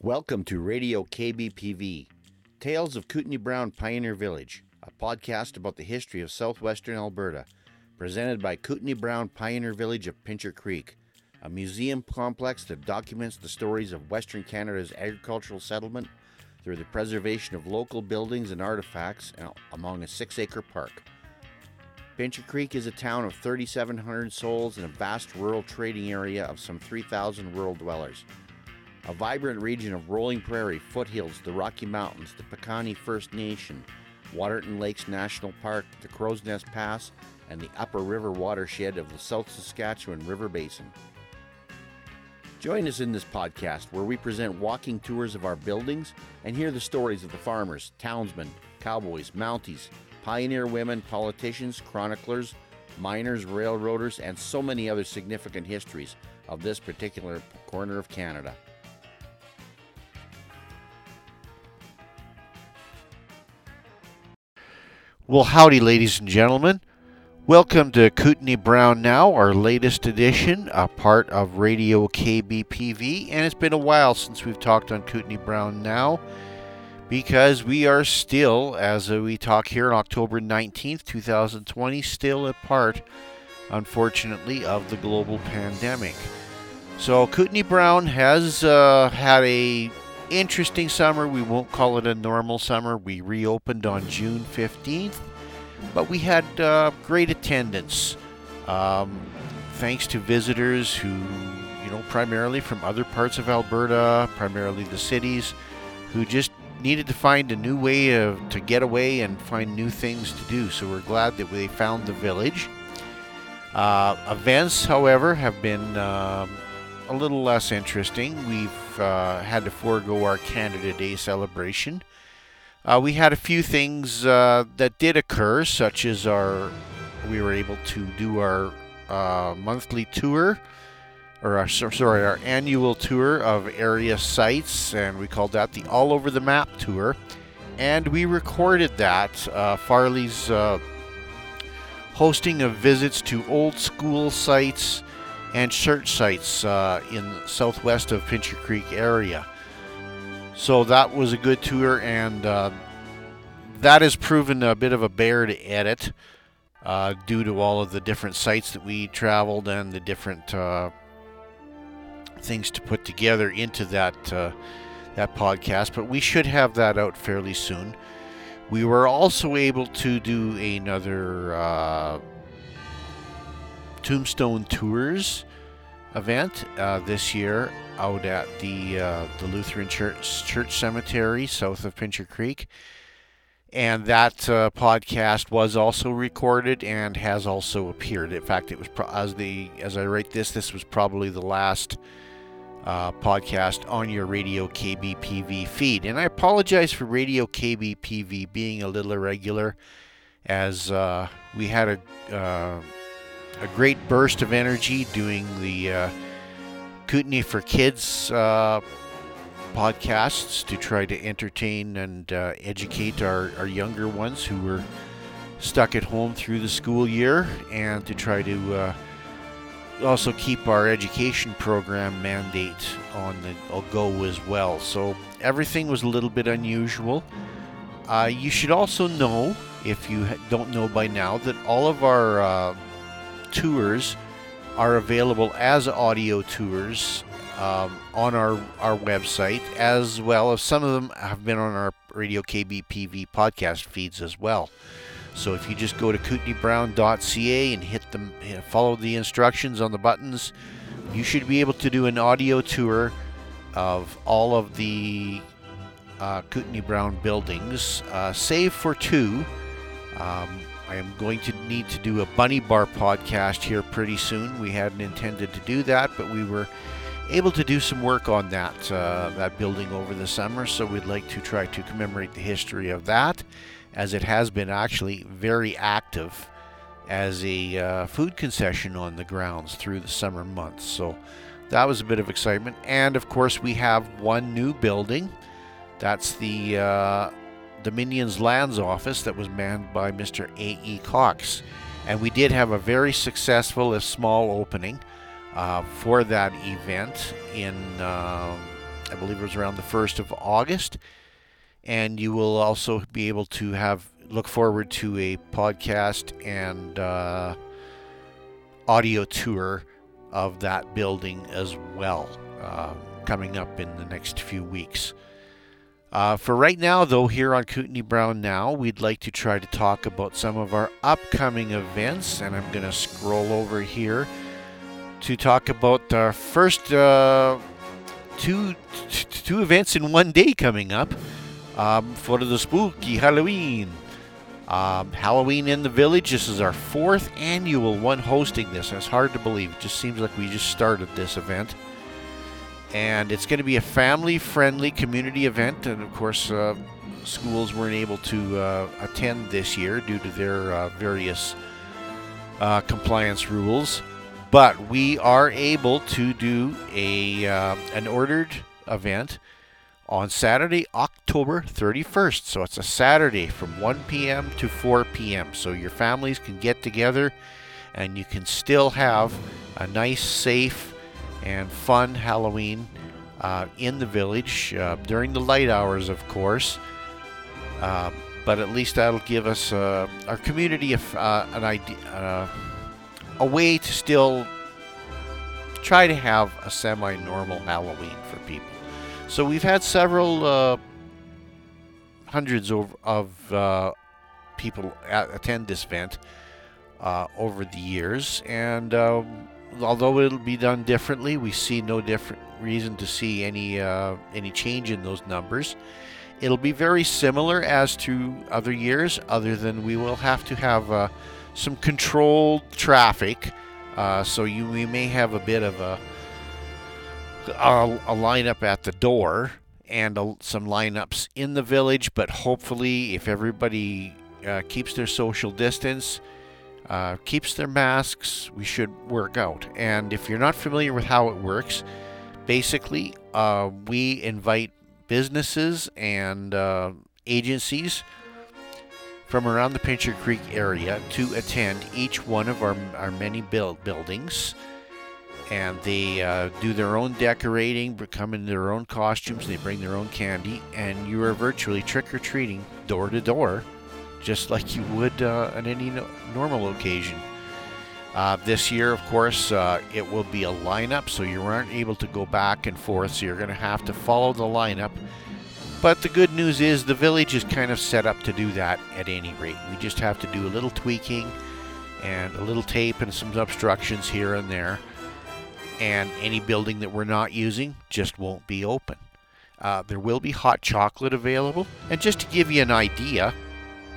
Welcome to Radio KBPV, Tales of Kootenai Brown Pioneer Village, a podcast about the history of southwestern Alberta, presented by Kootenai Brown Pioneer Village of Pincher Creek, a museum complex that documents the stories of Western Canada's agricultural settlement through the preservation of local buildings and artifacts among a six acre park. Pincher Creek is a town of 3,700 souls in a vast rural trading area of some 3,000 rural dwellers. A vibrant region of rolling prairie, foothills, the Rocky Mountains, the Piikani First Nation, Waterton Lakes National Park, the Crowsnest Pass, and the upper river watershed of the South Saskatchewan River Basin. Join us in this podcast where we present walking tours of our buildings and hear the stories of the farmers, townsmen, cowboys, mounties, pioneer women, politicians, chroniclers, miners, railroaders, and so many other significant histories of this particular corner of Canada. Well, howdy, ladies and gentlemen. Welcome to Kootenai Brown Now, our latest edition, a part of Radio KBPV. And it's been a while since we've talked on Kootenai Brown Now because we are still, as we talk here on October 19th, 2020, still a part, unfortunately, of the global pandemic. So Kootenai Brown has uh, had a interesting summer. We won't call it a normal summer. We reopened on June 15th, but we had uh, great attendance. Um, thanks to visitors who, you know, primarily from other parts of Alberta, primarily the cities, who just needed to find a new way of, to get away and find new things to do. So we're glad that they found the village. Uh, events, however, have been um, a little less interesting. We've uh, had to forego our Canada Day celebration. Uh, we had a few things uh, that did occur, such as our we were able to do our uh, monthly tour or our, sorry, our annual tour of area sites, and we called that the All Over the Map tour. And we recorded that. Uh, Farley's uh, hosting of visits to old school sites and church sites uh, in southwest of Pincher Creek area. So that was a good tour, and uh, that has proven a bit of a bear to edit. Uh, due to all of the different sites that we traveled and the different uh, things to put together into that uh, that podcast, but we should have that out fairly soon. We were also able to do another uh, Tombstone Tours event uh, this year out at the uh, the Lutheran Church Church Cemetery south of Pincher Creek. And that uh, podcast was also recorded and has also appeared. In fact, it was pro- as the as I write this, this was probably the last uh, podcast on your Radio KBPV feed. And I apologize for Radio KBPV being a little irregular, as uh, we had a uh, a great burst of energy doing the uh, Kootenai for Kids uh, podcasts to try to entertain and uh, educate our, our younger ones who were stuck at home through the school year and to try to uh, also keep our education program mandate on the go as well. So everything was a little bit unusual. Uh, you should also know, if you don't know by now, that all of our uh, tours are available as audio tours um, on our, our website, as well as some of them have been on our Radio KBPV podcast feeds as well. So if you just go to kootenaibrown.ca and hit them, follow the instructions on the buttons, you should be able to do an audio tour of all of the uh, Brown buildings, uh, save for two. Um, I am going to need to do a Bunny Bar podcast here pretty soon. We hadn't intended to do that, but we were able to do some work on that uh, that building over the summer, so we'd like to try to commemorate the history of that as it has been actually very active as a uh, food concession on the grounds through the summer months. So that was a bit of excitement. And of course, we have one new building. That's the uh, Dominion's Lands Office that was manned by Mr. A.E. Cox. And we did have a very successful, if small, opening uh, for that event in. Um, I believe it was around the 1st of August. And you will also be able to have look forward to a podcast and uh, audio tour of that building as well, uh, coming up in the next few weeks. Uh, for right now, though, here on Kootenai Brown Now, we'd like to try to talk about some of our upcoming events, and I'm going to scroll over here to talk about our first uh, two two events in one day coming up um, for the spooky Halloween. Um, Halloween in the Village. This is our fourth annual one hosting this. And it's hard to believe. It just seems like we just started this event. And it's going to be a family friendly community event. And of course, uh, schools weren't able to uh, attend this year due to their uh, various uh, compliance rules. But we are able to do a uh, an ordered event on Saturday, October 31st. So it's a Saturday from 1 p.m. to 4 p.m. So your families can get together and you can still have a nice, safe, and fun Halloween uh, in the village uh, during the light hours, of course. Uh, but at least that'll give us uh, our community a, uh, an idea, uh, a way to still try to have a semi-normal Halloween for people. So we've had several hundreds of, of people attend this event over the years, and um, although it'll be done differently, we see no different reason to see any uh, any change in those numbers. It'll be very similar as to other years, other than we will have to have uh, some controlled traffic. Uh, so you we may have a bit of a a, a lineup at the door and a, some lineups in the village, but hopefully, if everybody uh, keeps their social distance, uh, keeps their masks, we should work out. And if you're not familiar with how it works, basically, uh, we invite businesses and uh, agencies from around the Pincher Creek area to attend each one of our, our many build buildings and they uh, do their own decorating, come in their own costumes, they bring their own candy, and you are virtually trick or treating door to door, just like you would uh, on any no- normal occasion. Uh, this year, of course, uh, it will be a lineup, so you aren't able to go back and forth, so you're going to have to follow the lineup. But the good news is the village is kind of set up to do that at any rate. We just have to do a little tweaking and a little tape and some obstructions here and there and any building that we're not using just won't be open. Uh, there will be hot chocolate available, and just to give you an idea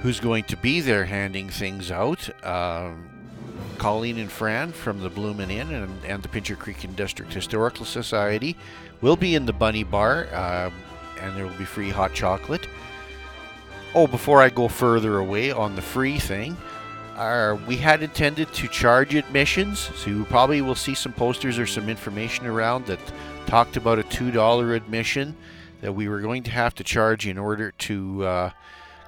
who's going to be there handing things out, um, Colleen and Fran from the Bloomin' Inn and, and, the Pincher Creek and District Historical Society will be in the Bunny Bar, uh, and there will be free hot chocolate. Oh, before I go further away on the free thing, we had intended to charge admissions, so you probably will see some posters or some information around that talked about a $2 admission that we were going to have to charge in order to uh,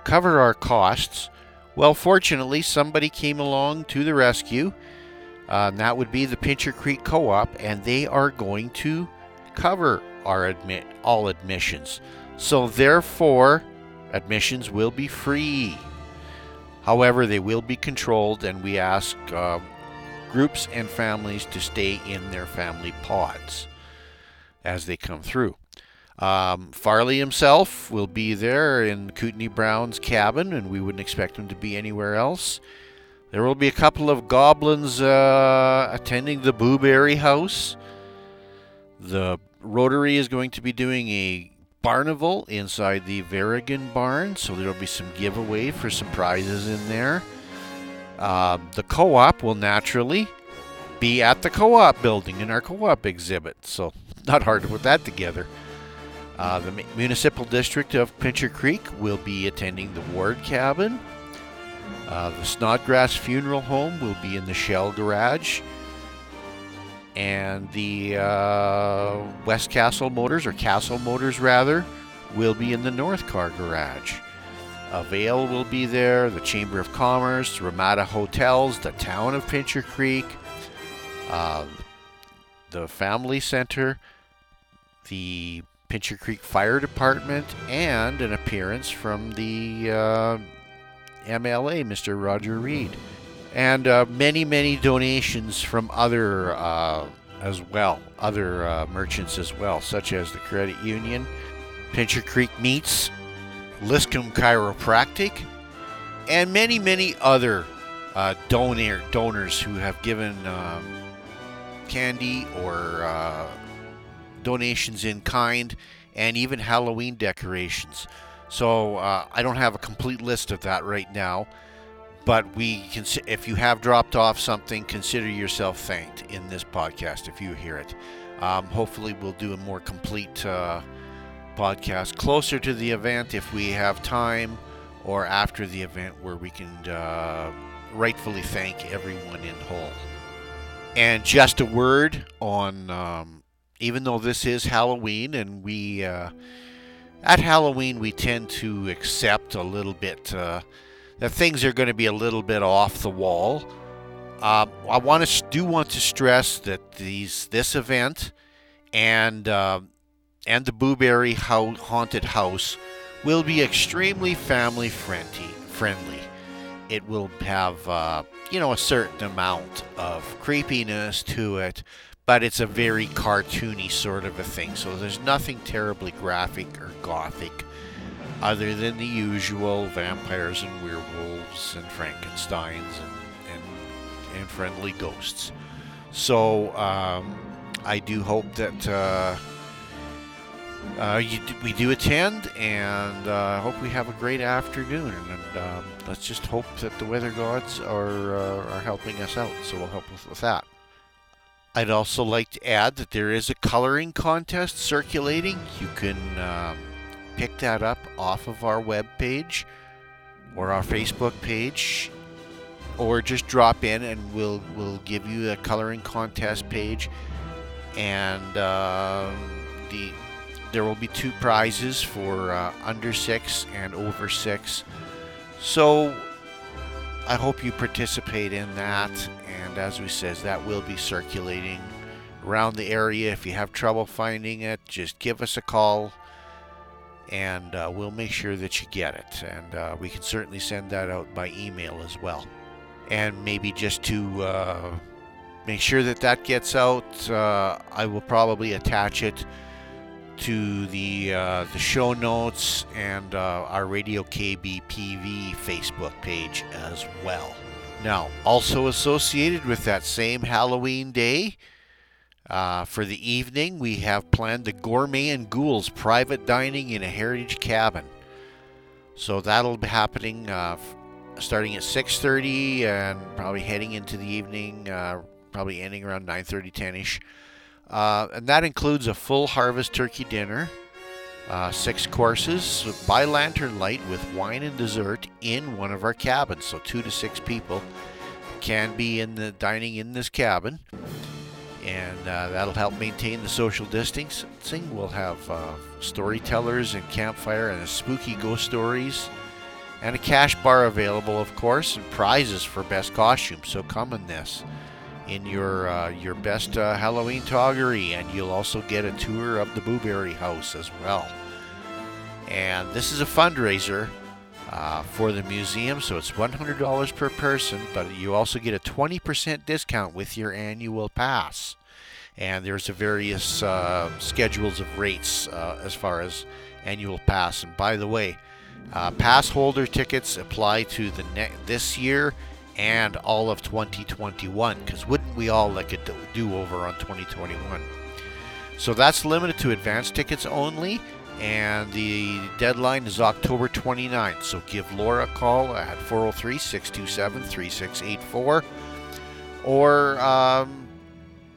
cover our costs. Well, fortunately, somebody came along to the rescue, uh, and that would be the Pincher Creek Co op, and they are going to cover our admit all admissions. So, therefore, admissions will be free. However, they will be controlled, and we ask uh, groups and families to stay in their family pods as they come through. Um, Farley himself will be there in Kootenai Brown's cabin, and we wouldn't expect him to be anywhere else. There will be a couple of goblins uh, attending the Booberry House. The Rotary is going to be doing a Barnival inside the Varigan barn, so there'll be some giveaway for some prizes in there. Uh, the co op will naturally be at the co op building in our co op exhibit, so not hard to put that together. Uh, the Municipal District of Pincher Creek will be attending the Ward Cabin. Uh, the Snodgrass Funeral Home will be in the Shell Garage and the uh, West Castle Motors, or Castle Motors rather, will be in the North Car Garage. Avail will be there, the Chamber of Commerce, Ramada Hotels, the town of Pincher Creek, uh, the Family Center, the Pincher Creek Fire Department and an appearance from the uh, MLA, Mr. Roger Reid. And uh, many, many donations from other uh, as well, other uh, merchants as well, such as the Credit Union, Pincher Creek Meats, Liscombe Chiropractic, and many, many other uh, donor, donors who have given um, candy or uh, donations in kind and even Halloween decorations. So uh, I don't have a complete list of that right now, but we can. If you have dropped off something, consider yourself thanked in this podcast if you hear it. Um, hopefully, we'll do a more complete uh, podcast closer to the event if we have time, or after the event where we can uh, rightfully thank everyone in whole. And just a word on, um, even though this is Halloween and we, uh, at Halloween, we tend to accept a little bit uh, that things are going to be a little bit off the wall. Uh, I want to do want to stress that these this event and uh, and the Booberry Haunted House will be extremely family friendly. Friendly it will have, uh, you know, a certain amount of creepiness to it, but it's a very cartoony sort of a thing. So there's nothing terribly graphic or gothic other than the usual vampires and werewolves and Frankensteins and, and, and friendly ghosts. So um, I do hope that. Uh, uh, do, we do attend, and I uh, hope we have a great afternoon. And um, let's just hope that the weather gods are uh, are helping us out. So we'll help with that. I'd also like to add that there is a coloring contest circulating. You can um, pick that up off of our web page or our Facebook page, or just drop in and we'll we'll give you a coloring contest page. And uh, the there will be two prizes for uh, under six and over six. So I hope you participate in that. And as we says, that will be circulating around the area. If you have trouble finding it, just give us a call and uh, we'll make sure that you get it. And uh, we can certainly send that out by email as well. And maybe just to uh, make sure that that gets out, uh, I will probably attach it to the uh, the show notes and uh, our Radio KBPV Facebook page as well. Now, also associated with that same Halloween day, uh, for the evening, we have planned the Gourmet and Ghouls private dining in a heritage cabin. So that'll be happening uh, starting at 6:30 and probably heading into the evening, uh, probably ending around 9:30, 10ish. Uh, and that includes a full harvest turkey dinner, uh, six courses by lantern light with wine and dessert in one of our cabins. So two to six people can be in the dining in this cabin, and uh, that'll help maintain the social distancing. We'll have uh, storytellers and campfire and spooky ghost stories. And a cash bar available, of course, and prizes for best costume. So come in this in your uh, your best uh, Halloween toggery, and you'll also get a tour of the Booberry House as well. And this is a fundraiser uh, for the museum, so it's $100 per person, but you also get a 20% discount with your annual pass. And there's a various uh, schedules of rates uh, as far as annual pass. And by the way, uh, pass holder tickets apply to the ne- this year and all of 2021 because wouldn't we all like a do over on 2021 so that's limited to advance tickets only and the deadline is october 29th so give laura a call at 403-627-3684 or um,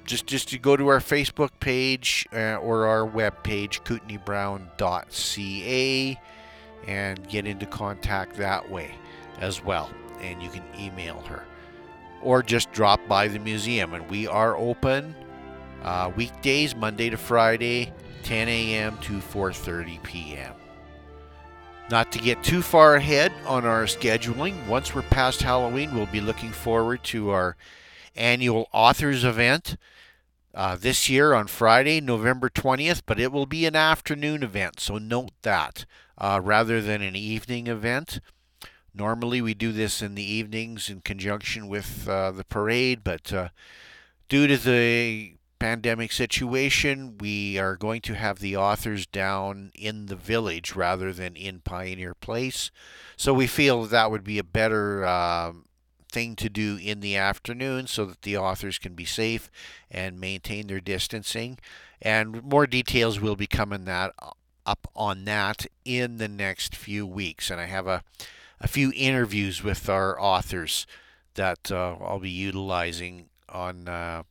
just just to go to our facebook page uh, or our web page kootenaibrown.ca and get into contact that way as well and you can email her or just drop by the museum. And we are open uh, weekdays, Monday to Friday, 10 a.m. to 4:30 p.m. Not to get too far ahead on our scheduling, once we're past Halloween, we'll be looking forward to our annual authors event. uh, this year on Friday, November 20th, but it will be an afternoon event, so note that uh, rather than an evening event. Normally, we do this in the evenings in conjunction with uh, the parade, but uh, due to the pandemic situation, we are going to have the authors down in the village rather than in Pioneer Place. So we feel that would be a better uh, thing to do in the afternoon so that the authors can be safe and maintain their distancing. And more details will be coming that up on that in the next few weeks. And I have a, a few interviews with our authors that uh, I'll be utilizing on uh,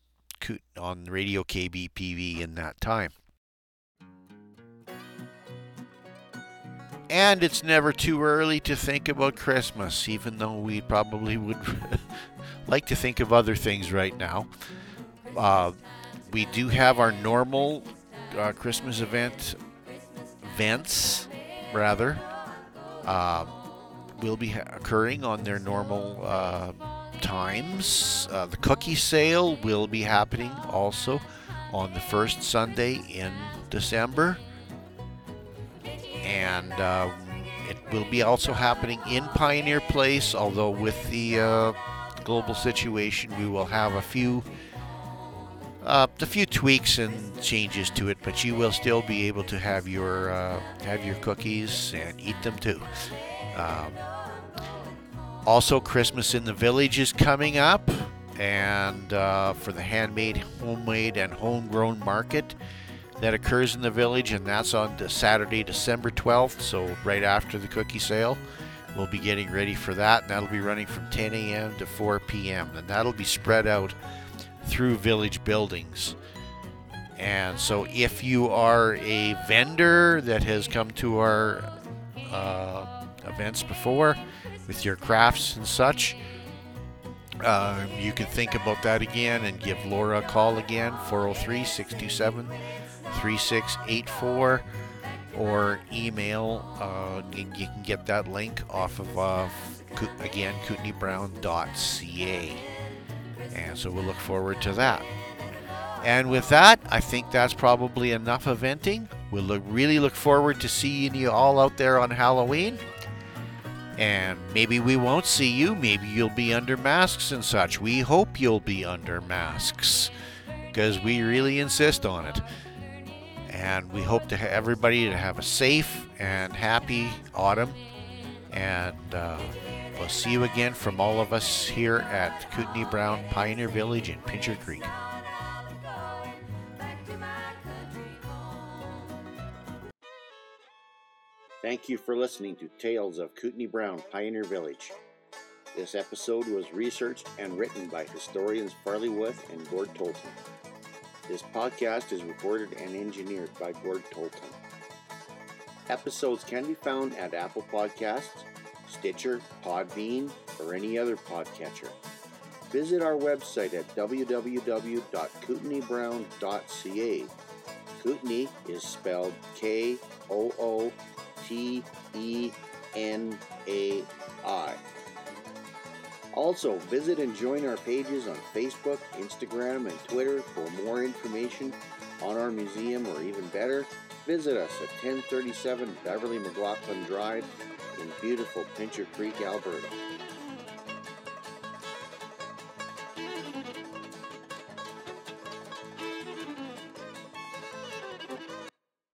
on Radio KBPV in that time. And it's never too early to think about Christmas, even though we probably would like to think of other things right now. Uh, we do have our normal uh, Christmas event events, rather, uh, will be occurring on their normal uh, times. Uh, the cookie sale will be happening also on the first Sunday in December. And uh, it will be also happening in Pioneer Place, although with the uh, global situation, we will have a few. Uh, a few tweaks and changes to it, but you will still be able to have your uh, have your cookies and eat them too. Um, also, Christmas in the Village is coming up, and uh, for the handmade, homemade, and homegrown market that occurs in the village, and that's on Saturday, December 12th, so right after the cookie sale. We'll be getting ready for that, and that'll be running from 10 a.m. to 4 p.m., and that'll be spread out through village buildings. And so, if you are a vendor that has come to our uh, events before, with your crafts and such. Uh, you can think about that again and give Laura a call again, 403 627 3684, or email. Uh, you, you, can get that link off of, uh, again, kootenaibrown.ca. And so we'll look forward to that. And with that, I think that's probably enough eventing. We'll look, really look forward to seeing you all out there on Halloween. And maybe we won't see you. Maybe you'll be under masks and such. We hope you'll be under masks because we really insist on it. And we hope to everybody to have a safe and happy autumn. And uh, we'll see you again from all of us here at Kootenai Brown Pioneer Village in Pincher Creek. Thank you for listening to Tales of Kootenai Brown Pioneer Village. This episode was researched and written by historians Farley Wuth and Gord Tolton. This podcast is recorded and engineered by Gord Tolton. Episodes can be found at Apple Podcasts, Stitcher, Podbean, or any other podcatcher. Visit our website at www.kootenaibrown.ca. Kootenai is spelled K O O T E N A I. Also, visit and join our pages on Facebook, Instagram, and Twitter for more information on our museum, or even better, visit us at 1037 Beverly McLaughlin Drive in beautiful Pincher Creek, Alberta.